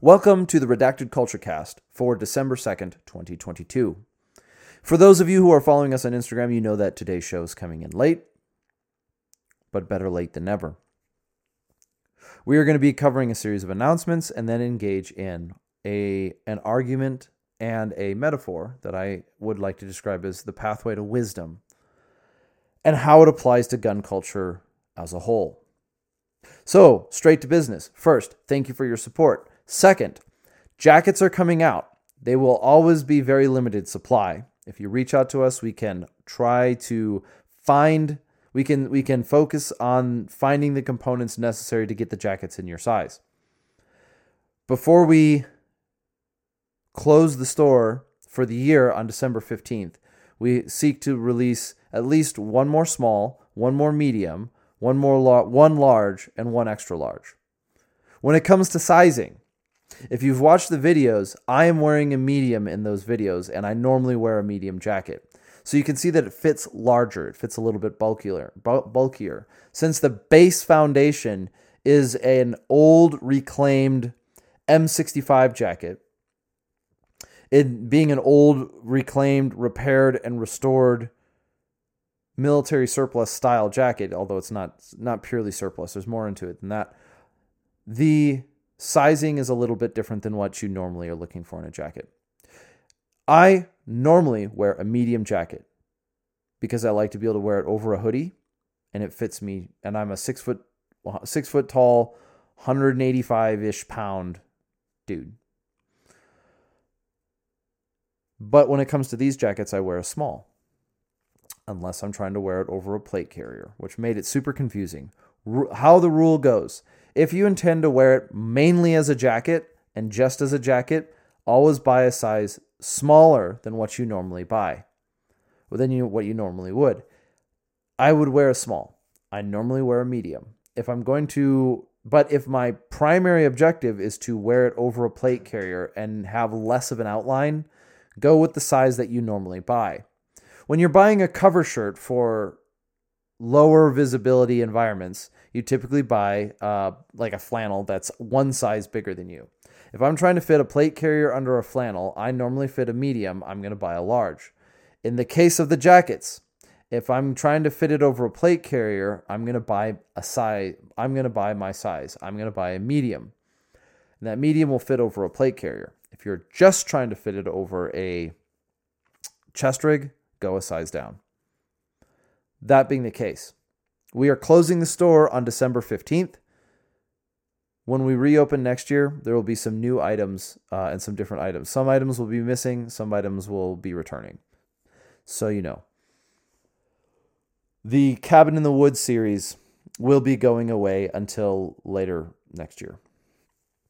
Welcome to the Redacted Culture Cast for December 2nd, 2022. For those of you who are following us on Instagram, you know that today's show is coming in late, but better late than never. We are going to be covering a series of announcements and then engage in a an argument and a metaphor that I would like to describe as the pathway to wisdom and how it applies to gun culture as a whole. So, straight to business. First, thank you for your support. Second, jackets are coming out. They will always be very limited supply. If you reach out to us, we can try to find we can we can focus on finding the components necessary to get the jackets in your size. Before we close the store for the year on December 15th, we seek to release at least one more small, one more medium, one more lar- one large and one extra large. When it comes to sizing, if you've watched the videos, I am wearing a medium in those videos and I normally wear a medium jacket. So you can see that it fits larger, it fits a little bit bulkier, bulkier. Since the base foundation is an old reclaimed M65 jacket, it being an old reclaimed, repaired and restored military surplus style jacket, although it's not not purely surplus, there's more into it than that. The sizing is a little bit different than what you normally are looking for in a jacket. I normally wear a medium jacket because I like to be able to wear it over a hoodie and it fits me. And I'm a six foot six foot tall, 185 ish pound dude. But when it comes to these jackets, I wear a small unless I'm trying to wear it over a plate carrier, which made it super confusing. how the rule goes if you intend to wear it mainly as a jacket and just as a jacket, always buy a size smaller than what you normally buy, than you, what you normally would. I would wear a small. I normally wear a medium. If I'm going to, but if my primary objective is to wear it over a plate carrier and have less of an outline, go with the size that you normally buy. When you're buying a cover shirt for lower visibility environments, you typically buy uh, like a flannel that's one size bigger than you. If I'm trying to fit a plate carrier under a flannel, I normally fit a medium, I'm going to buy a large. In the case of the jackets, if I'm trying to fit it over a plate carrier, I'm going to buy a size, I'm going to buy my size. I'm going to buy a medium. And that medium will fit over a plate carrier. If you're just trying to fit it over a chest rig, go a size down. That being the case, we are closing the store on December 15th. When we reopen next year, there will be some new items uh, and some different items. Some items will be missing, some items will be returning. So you know. The Cabin in the Woods series will be going away until later next year.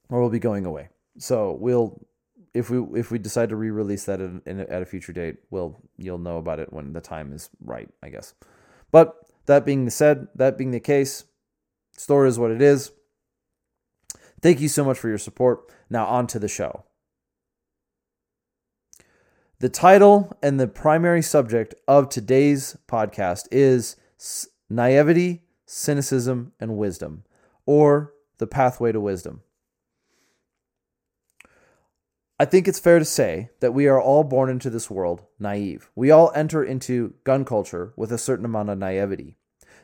Or will be going away. So we'll if we if we decide to re-release that in, in, at a future date, we'll you'll know about it when the time is right, I guess. But that being said, that being the case, store is what it is. Thank you so much for your support. Now on to the show. The title and the primary subject of today's podcast is naivety, cynicism, and wisdom, or the pathway to wisdom. I think it's fair to say that we are all born into this world naive. We all enter into gun culture with a certain amount of naivety.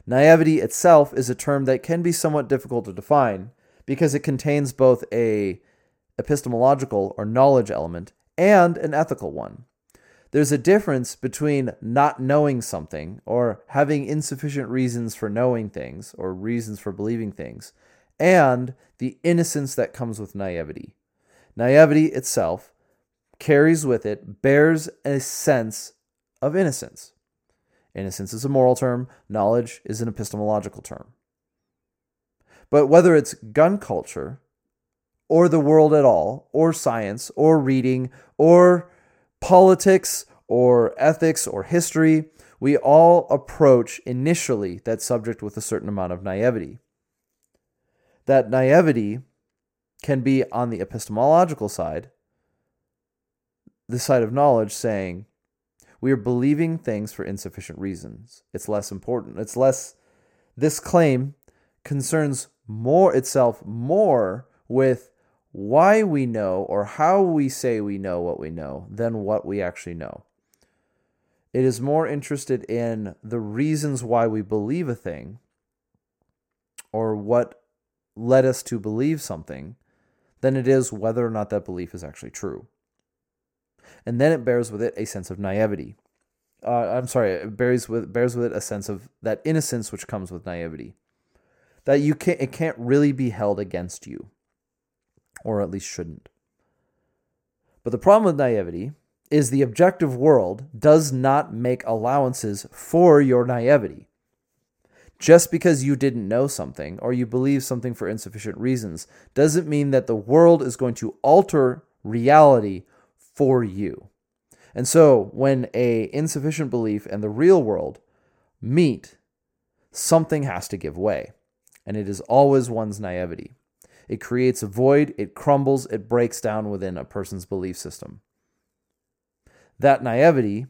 Naivety itself is a term that can be somewhat difficult to define because it contains both a epistemological or knowledge element and an ethical one. There's a difference between not knowing something or having insufficient reasons for knowing things or reasons for believing things and the innocence that comes with naivety. Naivety itself carries with it, bears a sense of innocence. Innocence is a moral term, knowledge is an epistemological term. But whether it's gun culture, or the world at all, or science, or reading, or politics, or ethics, or history, we all approach initially that subject with a certain amount of naivety. That naivety can be on the epistemological side, the side of knowledge, saying, we are believing things for insufficient reasons. It's less important. It's less, this claim concerns more itself more with why we know or how we say we know what we know than what we actually know. It is more interested in the reasons why we believe a thing or what led us to believe something than it is whether or not that belief is actually true. And then it bears with it a sense of naivety. Uh, I'm sorry, it bears with bears with it a sense of that innocence which comes with naivety. That you can't it can't really be held against you or at least shouldn't. But the problem with naivety is the objective world does not make allowances for your naivety. Just because you didn't know something or you believe something for insufficient reasons doesn't mean that the world is going to alter reality for you. And so, when a insufficient belief and the real world meet, something has to give way, and it is always one's naivety. It creates a void, it crumbles, it breaks down within a person's belief system. That naivety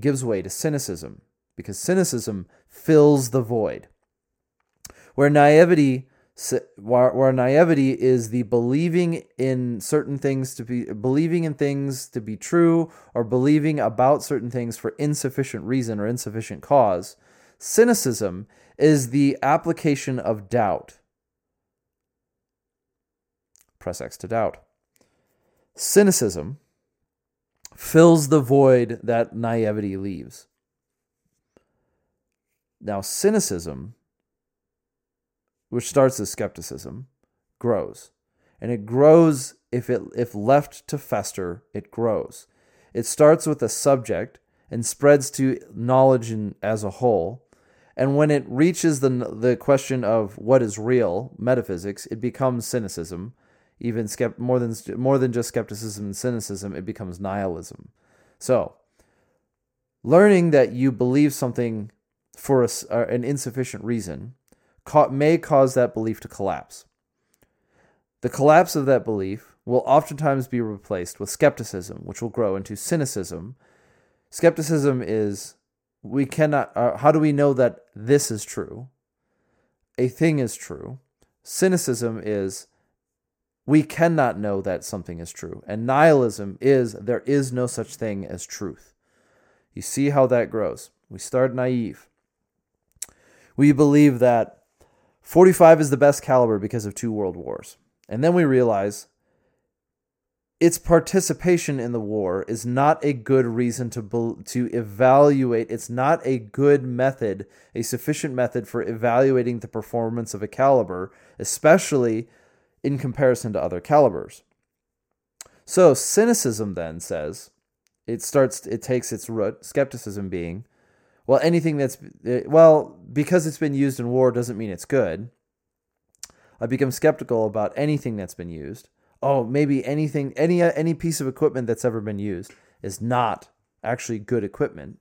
gives way to cynicism because cynicism fills the void. Where naivety where, naivety is the believing in certain things to be believing in things to be true or believing about certain things for insufficient reason or insufficient cause cynicism is the application of doubt Press X to doubt. Cynicism fills the void that naivety leaves. Now, cynicism, which starts as skepticism, grows. And it grows if it if left to fester, it grows. It starts with a subject and spreads to knowledge in, as a whole. And when it reaches the the question of what is real, metaphysics, it becomes cynicism even skept- more than more than just skepticism and cynicism, it becomes nihilism. So, learning that you believe something for a, an insufficient reason may cause that belief to collapse. The collapse of that belief will oftentimes be replaced with skepticism, which will grow into cynicism. Skepticism is we cannot, uh, how do we know that this is true? A thing is true. Cynicism is we cannot know that something is true. And nihilism is there is no such thing as truth. You see how that grows. We start naive. We believe that 45 is the best caliber because of two world wars. And then we realize its participation in the war is not a good reason to to evaluate it's not a good method a sufficient method for evaluating the performance of a caliber especially in comparison to other calibers. So cynicism then says it starts it takes its root skepticism being well anything that's eh, well because it's been used in war doesn't mean it's good. I become skeptical about anything that's been used. Oh, maybe anything any any piece of equipment that's ever been used is not actually good equipment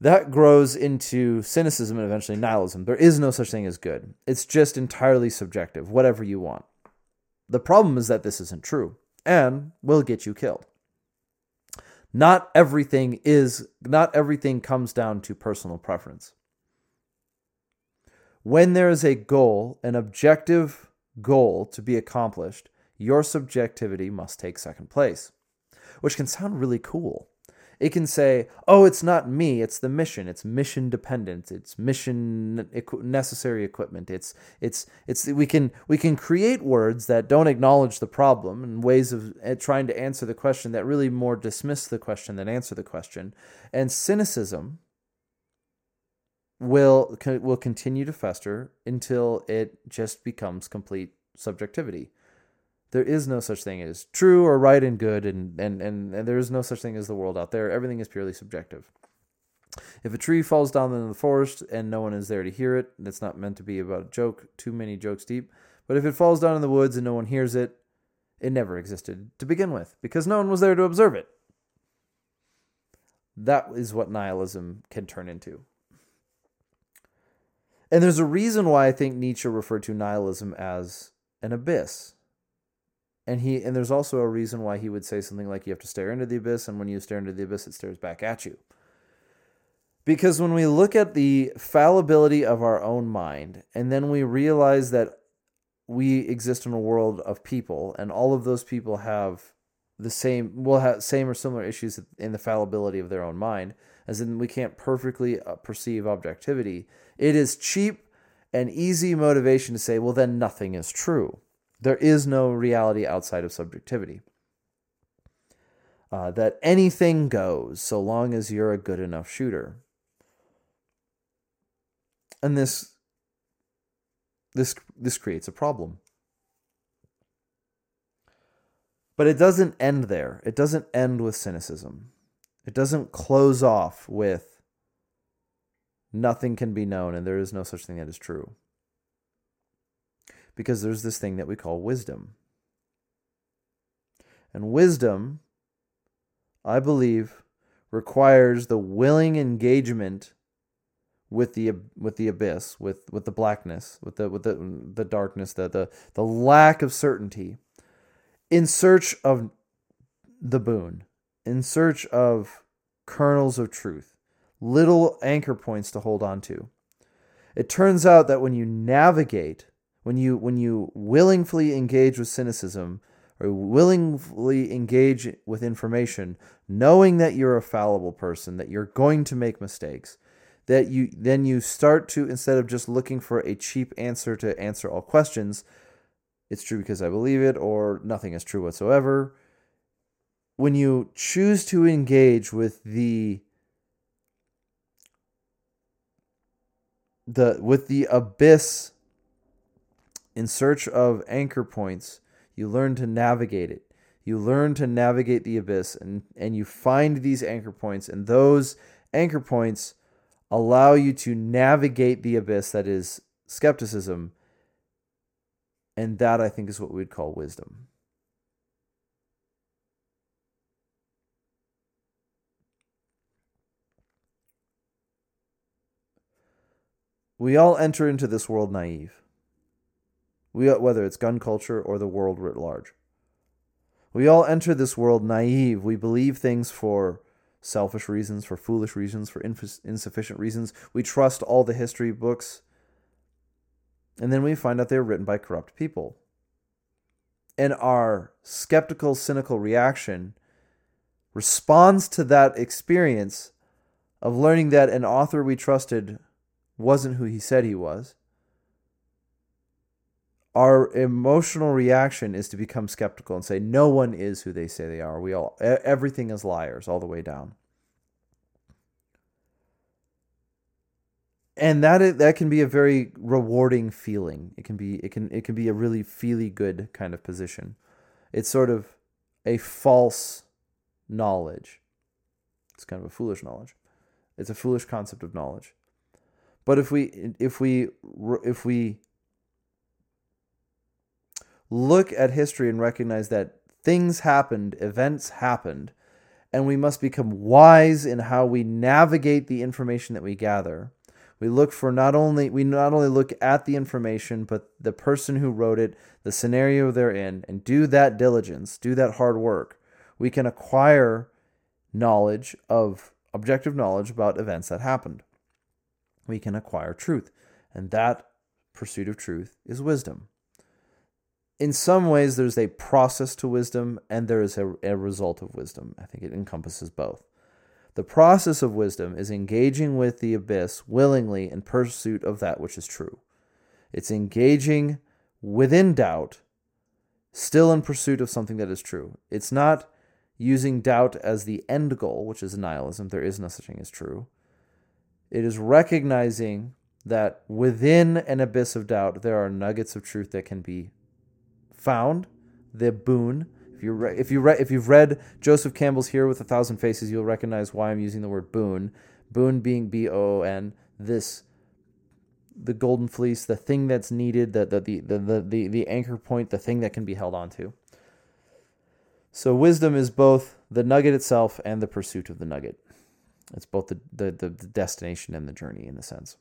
that grows into cynicism and eventually nihilism. There is no such thing as good. It's just entirely subjective, whatever you want. The problem is that this isn't true and will get you killed. Not everything is not everything comes down to personal preference. When there is a goal, an objective goal to be accomplished, your subjectivity must take second place, which can sound really cool. It can say, "Oh, it's not me; it's the mission. It's mission dependent. It's mission necessary equipment. It's it's it's we can we can create words that don't acknowledge the problem and ways of eh, trying to answer the question that really more dismiss the question than answer the question. And cynicism will will continue to fester until it just becomes complete subjectivity there is no such thing as true or right and good and, and, and, and there is no such thing as the world out there. Everything is purely subjective. If a tree falls down in the forest and no one is there to hear it that's not meant to be about a joke too many jokes deep. But if it falls down in the woods and no one hears it it never existed to begin with because no one was there to observe it. That is what nihilism can turn into. And there's a reason why i think nietzsche referred to nihilism as an abyss and he and there's also a reason why he would say something like you have to stare into the abyss and when you stare into the abyss it stares back at you because when we look at the fallibility of our own mind and then we realize that we exist in a world of people, and all of those people have the same, will have same or similar issues in the fallibility of their own mind, as in we can't perfectly uh, perceive objectivity. It is cheap and easy motivation to say, well, then nothing is true. There is no reality outside of subjectivity. Uh, that anything goes so long as you're a good enough shooter. And this this this creates a problem. But it doesn't end there. It doesn't end with cynicism. It doesn't close off with nothing can be known and there is no such thing that is true. Because there's this thing that we call wisdom. And wisdom, I believe, requires the willing engagement with the with the abyss, with with the blackness, with the with the the darkness, the the the lack of certainty, in search of the boon, in search of kernels of truth, little anchor points to hold on to. It turns out that when you navigate, when you when you willingly engage with cynicism or willingly engage with information, knowing that you're a fallible person, that you're going to make mistakes, that you then you start to instead of just looking for a cheap answer to answer all questions it's true because i believe it or nothing is true whatsoever when you choose to engage with the the with the abyss in search of anchor points you learn to navigate it you learn to navigate the abyss and and you find these anchor points and those anchor points allow you to navigate the abyss that is skepticism. And that, I think, is what we'd call wisdom. We all enter into this world naive. We, whether it's gun culture or the world writ large. We all enter this world naive. We believe things for selfish reasons, for foolish reasons, for inf- insufficient reasons. We trust all the history books. And then we find out they're written by corrupt people. And our skeptical, cynical reaction responds to that experience of learning that an author we trusted wasn't who he said he was our emotional reaction is to become skeptical and say no one is who they say they are. We all everything is liars all the way down. And that is, that can be a very rewarding feeling. It can be it can it can be a really feely good kind of position. It's sort of a false knowledge. It's kind of a foolish knowledge. It's a foolish concept of knowledge. But if we if we if we look at history and recognize that things happened, events happened, and we must become wise in how we navigate the information that we gather. We look for not only we not only look at the information, but the person who wrote it, the scenario they're in, and do that diligence, do that hard work. We can acquire knowledge of objective knowledge about events that happened. We can acquire truth, and that pursuit of truth is wisdom in some ways, there's a process to wisdom and there is a, a result of wisdom. I think it encompasses both. The process of wisdom is engaging with the abyss willingly in pursuit of that which is true. It's engaging within doubt, still in pursuit of something that is true. It's not using doubt as the end goal, which is nihilism. There is no such thing as true. It is recognizing that within an abyss of doubt, there are nuggets of truth that can be found the boon. If you re- if you re- if you've read Joseph Campbell's Hero with a Thousand Faces, you'll recognize why I'm using the word boon. Boon being B O N. This the golden fleece, the thing that's needed, the the, the the the the anchor point, the thing that can be held onto. So wisdom is both the nugget itself and the pursuit of the nugget. It's both the, the, the, destination and the journey in a sense.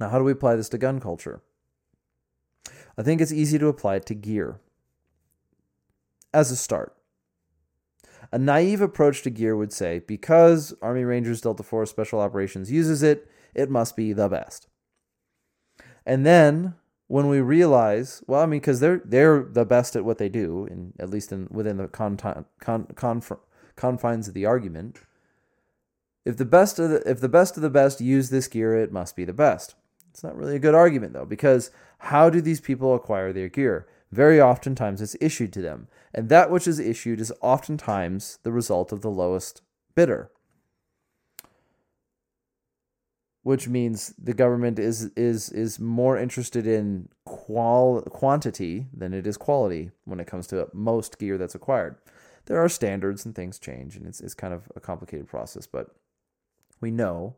Now, how do we apply this to gun culture? I think it's easy to apply it to gear as a start. A naive approach to gear would say because Army Rangers Delta Force Special Operations uses it, it must be the best. And then when we realize, well, I mean, because they're they're the best at what they do, in at least in within the con, con, conf, confines of the argument. If the best of the if the best of the best use this gear, it must be the best. It's not really a good argument though, because how do these people acquire their gear? Very oftentimes it's issued to them, and that which is issued is oftentimes the result of the lowest bidder which means the government is is is more interested in qual quantity than it is quality when it comes to most gear that's acquired. There are standards and things change, and it's it's kind of a complicated process. But we know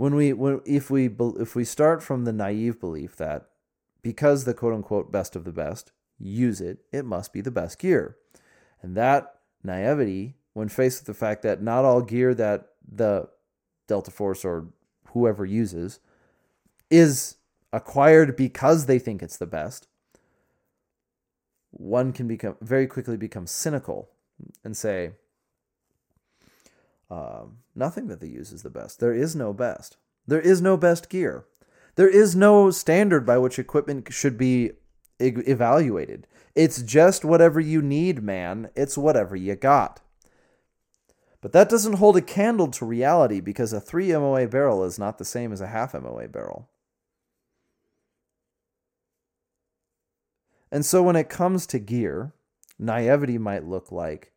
when we when if we if we start from the naive belief that because the quote unquote best of the best use it, it must be the best gear, and that naivety when faced with the fact that not all gear that the Delta Force or whoever uses is acquired because they think it's the best, one can become very quickly become cynical and say, uh, nothing that they use is the best. There is no best. There is no best gear. There is no standard by which equipment should be e- evaluated. It's just whatever you need, man. It's whatever you got. But that doesn't hold a candle to reality because a 3 MOA barrel is not the same as a half MOA barrel. And so when it comes to gear, naivety might look like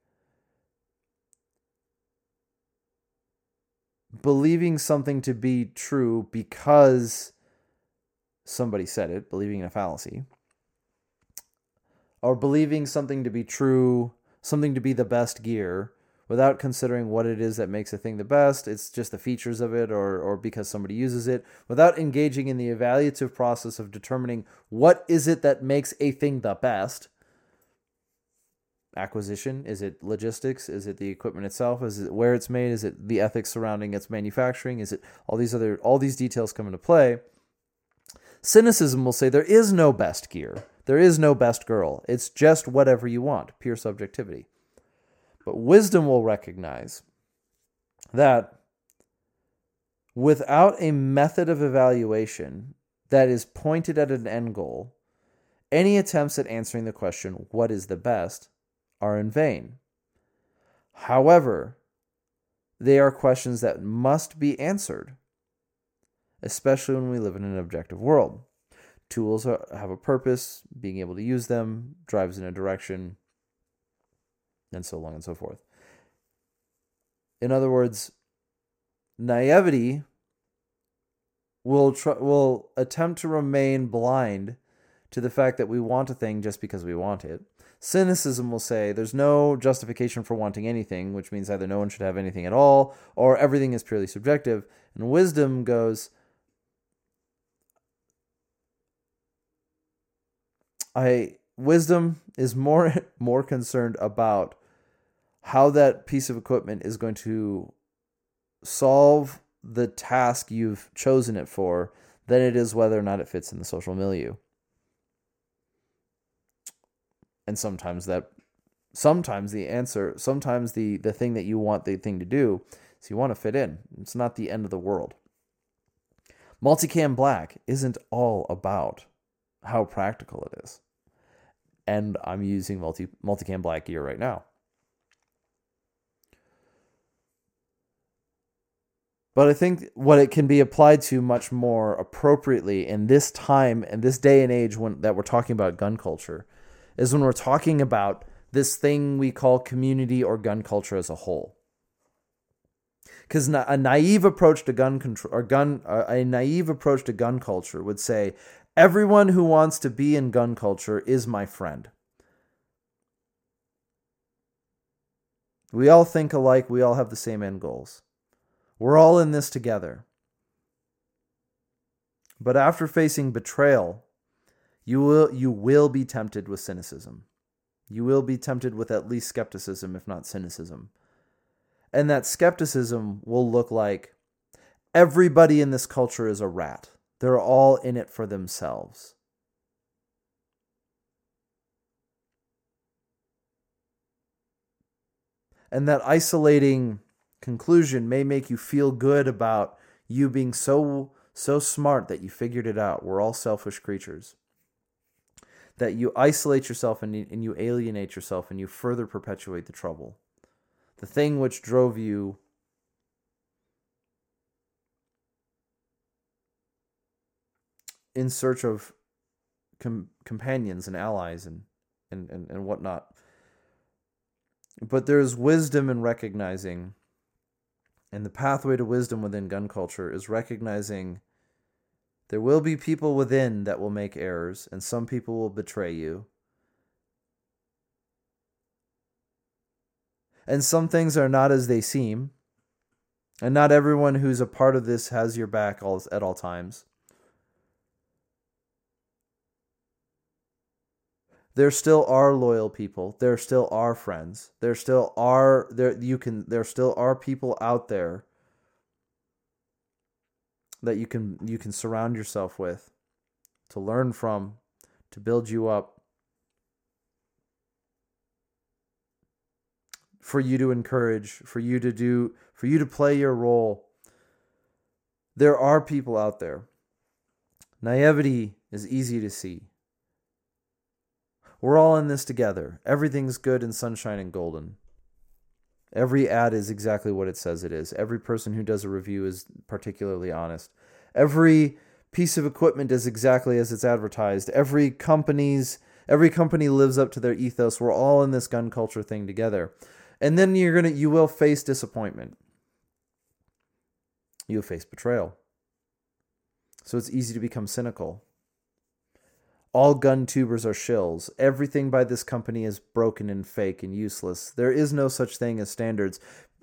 believing something to be true because somebody said it, believing in a fallacy, or believing something to be true, something to be the best gear without considering what it is that makes a thing the best. It's just the features of it or, or because somebody uses it, without engaging in the evaluative process of determining what is it that makes a thing the best. Acquisition? Is it logistics? Is it the equipment itself? Is it where it's made? Is it the ethics surrounding its manufacturing? Is it all these other all these details come into play? Cynicism will say there is no best gear. There is no best girl. It's just whatever you want, pure subjectivity. But wisdom will recognize that without a method of evaluation that is pointed at an end goal, any attempts at answering the question, what is the best, are in vain. However, they are questions that must be answered, especially when we live in an objective world. Tools have a purpose, being able to use them drives in a direction, and so on and so forth. In other words, naivety will tr- will attempt to remain blind to the fact that we want a thing just because we want it. Cynicism will say there's no justification for wanting anything, which means either no one should have anything at all or everything is purely subjective. And wisdom goes, I wisdom is more more concerned about how that piece of equipment is going to solve the task you've chosen it for than it is whether or not it fits in the social milieu. And sometimes that sometimes the answer, sometimes the the thing that you want the thing to do is you want to fit in. It's not the end of the world. Multicam black isn't all about how practical it is. And I'm using multi multicam black gear right now. But I think what it can be applied to much more appropriately in this time and this day and age when that we're talking about gun culture is when we're talking about this thing we call community or gun culture as a whole. Because a naive approach to gun control or gun a naive approach to gun culture would say everyone who wants to be in gun culture is my friend. We all think alike. We all have the same end goals. We're all in this together. But after facing betrayal, you will, you will be tempted with cynicism. You will be tempted with at least skepticism, if not cynicism. And that skepticism will look like everybody in this culture is a rat. They're all in it for themselves. And that isolating conclusion may make you feel good about you being so so smart that you figured it out. We're all selfish creatures. That you isolate yourself and, and you alienate yourself and you further perpetuate the trouble. The thing which drove you in search of com- companions and allies and, and, and, and whatnot. But there's wisdom in recognizing, and the pathway to wisdom within gun culture is recognizing there will be people within that will make errors, and some people will betray you. And some things are not as they seem. And not everyone who's a part of this has your back all, at all times. there still are loyal people. There still are friends. There still are there you can there still are people out there that you can you can surround yourself with to learn from, to build you up. For you to encourage, for you to do, for you to play your role. There are people out there. Naivety is easy to see we're all in this together. Everything's good and sunshine and golden. Every ad is exactly what it says it is. Every person who does a review is particularly honest. Every piece of equipment is exactly as it's advertised. Every company's every company lives up to their ethos. We're all in this gun culture thing together. And then you're going to you will face disappointment. You'll face betrayal. So it's easy to become cynical. All gun tubers are shills. Everything by this company is broken and fake and useless. There is no such thing as standards.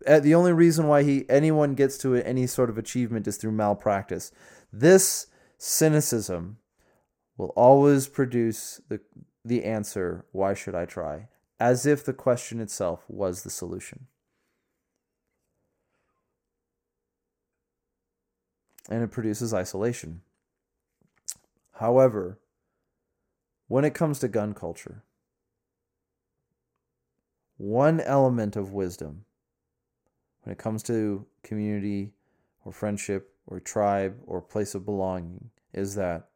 Uh, the only reason why he anyone gets to any sort of achievement is through malpractice. This cynicism will always produce the the answer, why should I try? As if the question itself was the solution. And it produces isolation. However, when it comes to gun culture, one element of wisdom when it comes to community or friendship or tribe or place of belonging is that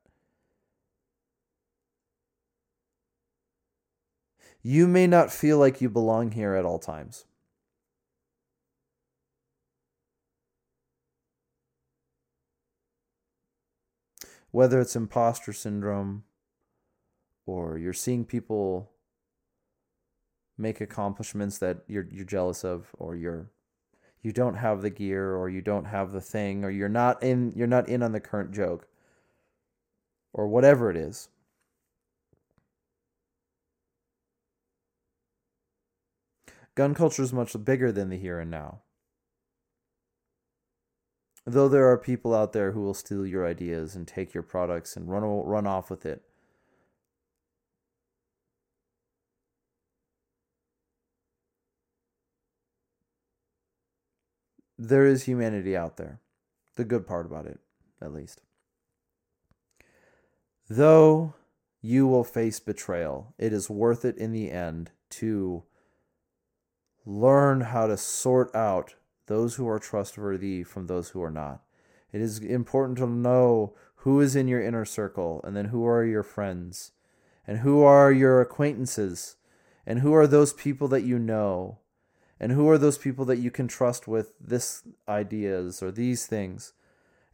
you may not feel like you belong here at all times. Whether it's imposter syndrome, or you're seeing people make accomplishments that you're you're jealous of or you're you don't have the gear or you don't have the thing or you're not in you're not in on the current joke or whatever it is. Gun culture is much bigger than the here and now. Though there are people out there who will steal your ideas and take your products and run run off with it there is humanity out there. The good part about it, at least. Though you will face betrayal, it is worth it in the end to learn how to sort out those who are trustworthy from those who are not. It is important to know who is in your inner circle and then who are your friends and who are your acquaintances and who are those people that you know and who are those people that you can trust with this ideas or these things?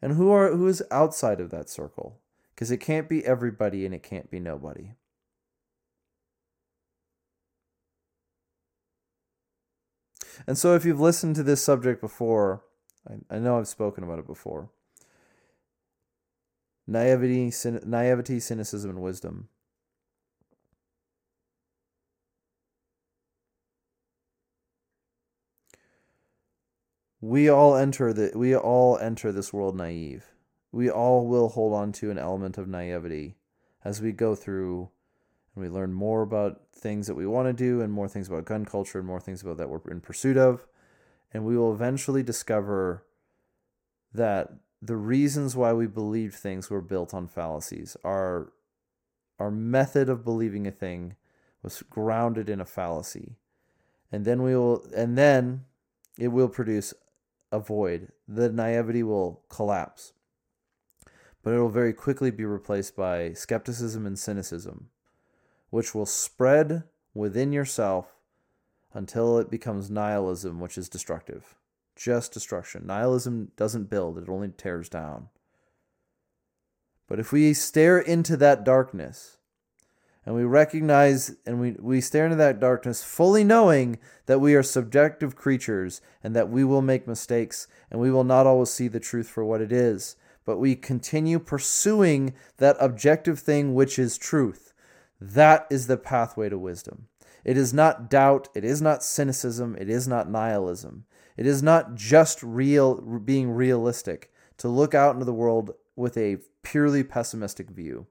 And who are who is outside of that circle? Because it can't be everybody and it can't be nobody. And so if you've listened to this subject before i, I know i've spoken about it before. Naivety naivety cynicism and wisdom we all enter the we all enter this world naive. We all will hold on to an element of naivety as we go through and we learn more about things that we want to do and more things about gun culture and more things about that we're in pursuit of. And we will eventually discover that the reasons why we believed things were built on fallacies. Our our method of believing a thing was grounded in a fallacy. And then we will and then it will produce avoid, the naivety will collapse. but it'll very quickly be replaced by skepticism and cynicism, which will spread within yourself until it becomes nihilism, which is destructive. Just destruction. Nihilism doesn't build, it only tears down. But if we stare into that darkness, and we recognize and we, we stare into that darkness fully knowing that we are subjective creatures and that we will make mistakes and we will not always see the truth for what it is. But we continue pursuing that objective thing which is truth. That is the pathway to wisdom. It is not doubt. It is not cynicism. It is not nihilism. It is not just real being realistic. To look out into the world with a purely pessimistic view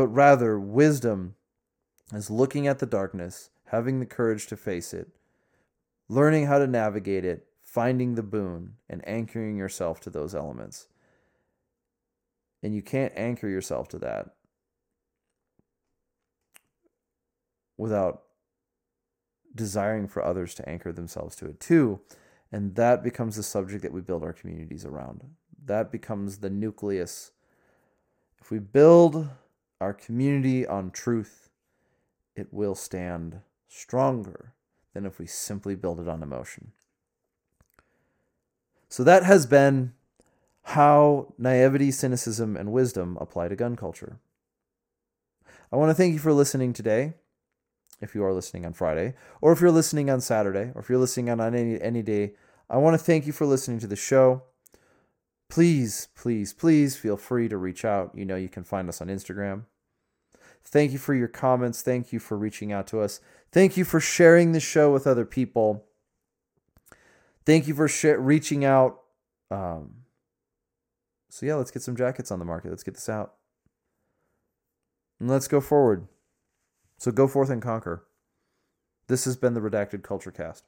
but rather wisdom is looking at the darkness, having the courage to face it, learning how to navigate it, finding the boon, and anchoring yourself to those elements. And you can't anchor yourself to that without desiring for others to anchor themselves to it too. And that becomes the subject that we build our communities around. That becomes the nucleus. If we build our community on truth, it will stand stronger than if we simply build it on emotion. So that has been how naivety, cynicism, and wisdom apply to gun culture. I want to thank you for listening today. If you are listening on Friday, or if you're listening on Saturday, or if you're listening on any any day, I want to thank you for listening to the show please, please, please feel free to reach out. You know, you can find us on Instagram. Thank you for your comments. Thank you for reaching out to us. Thank you for sharing the show with other people. Thank you for sh- reaching out. Um, so, yeah, let's get some jackets on the market. Let's get this out. And let's go forward. So, go forth and conquer. This has been the Redacted Culture Cast.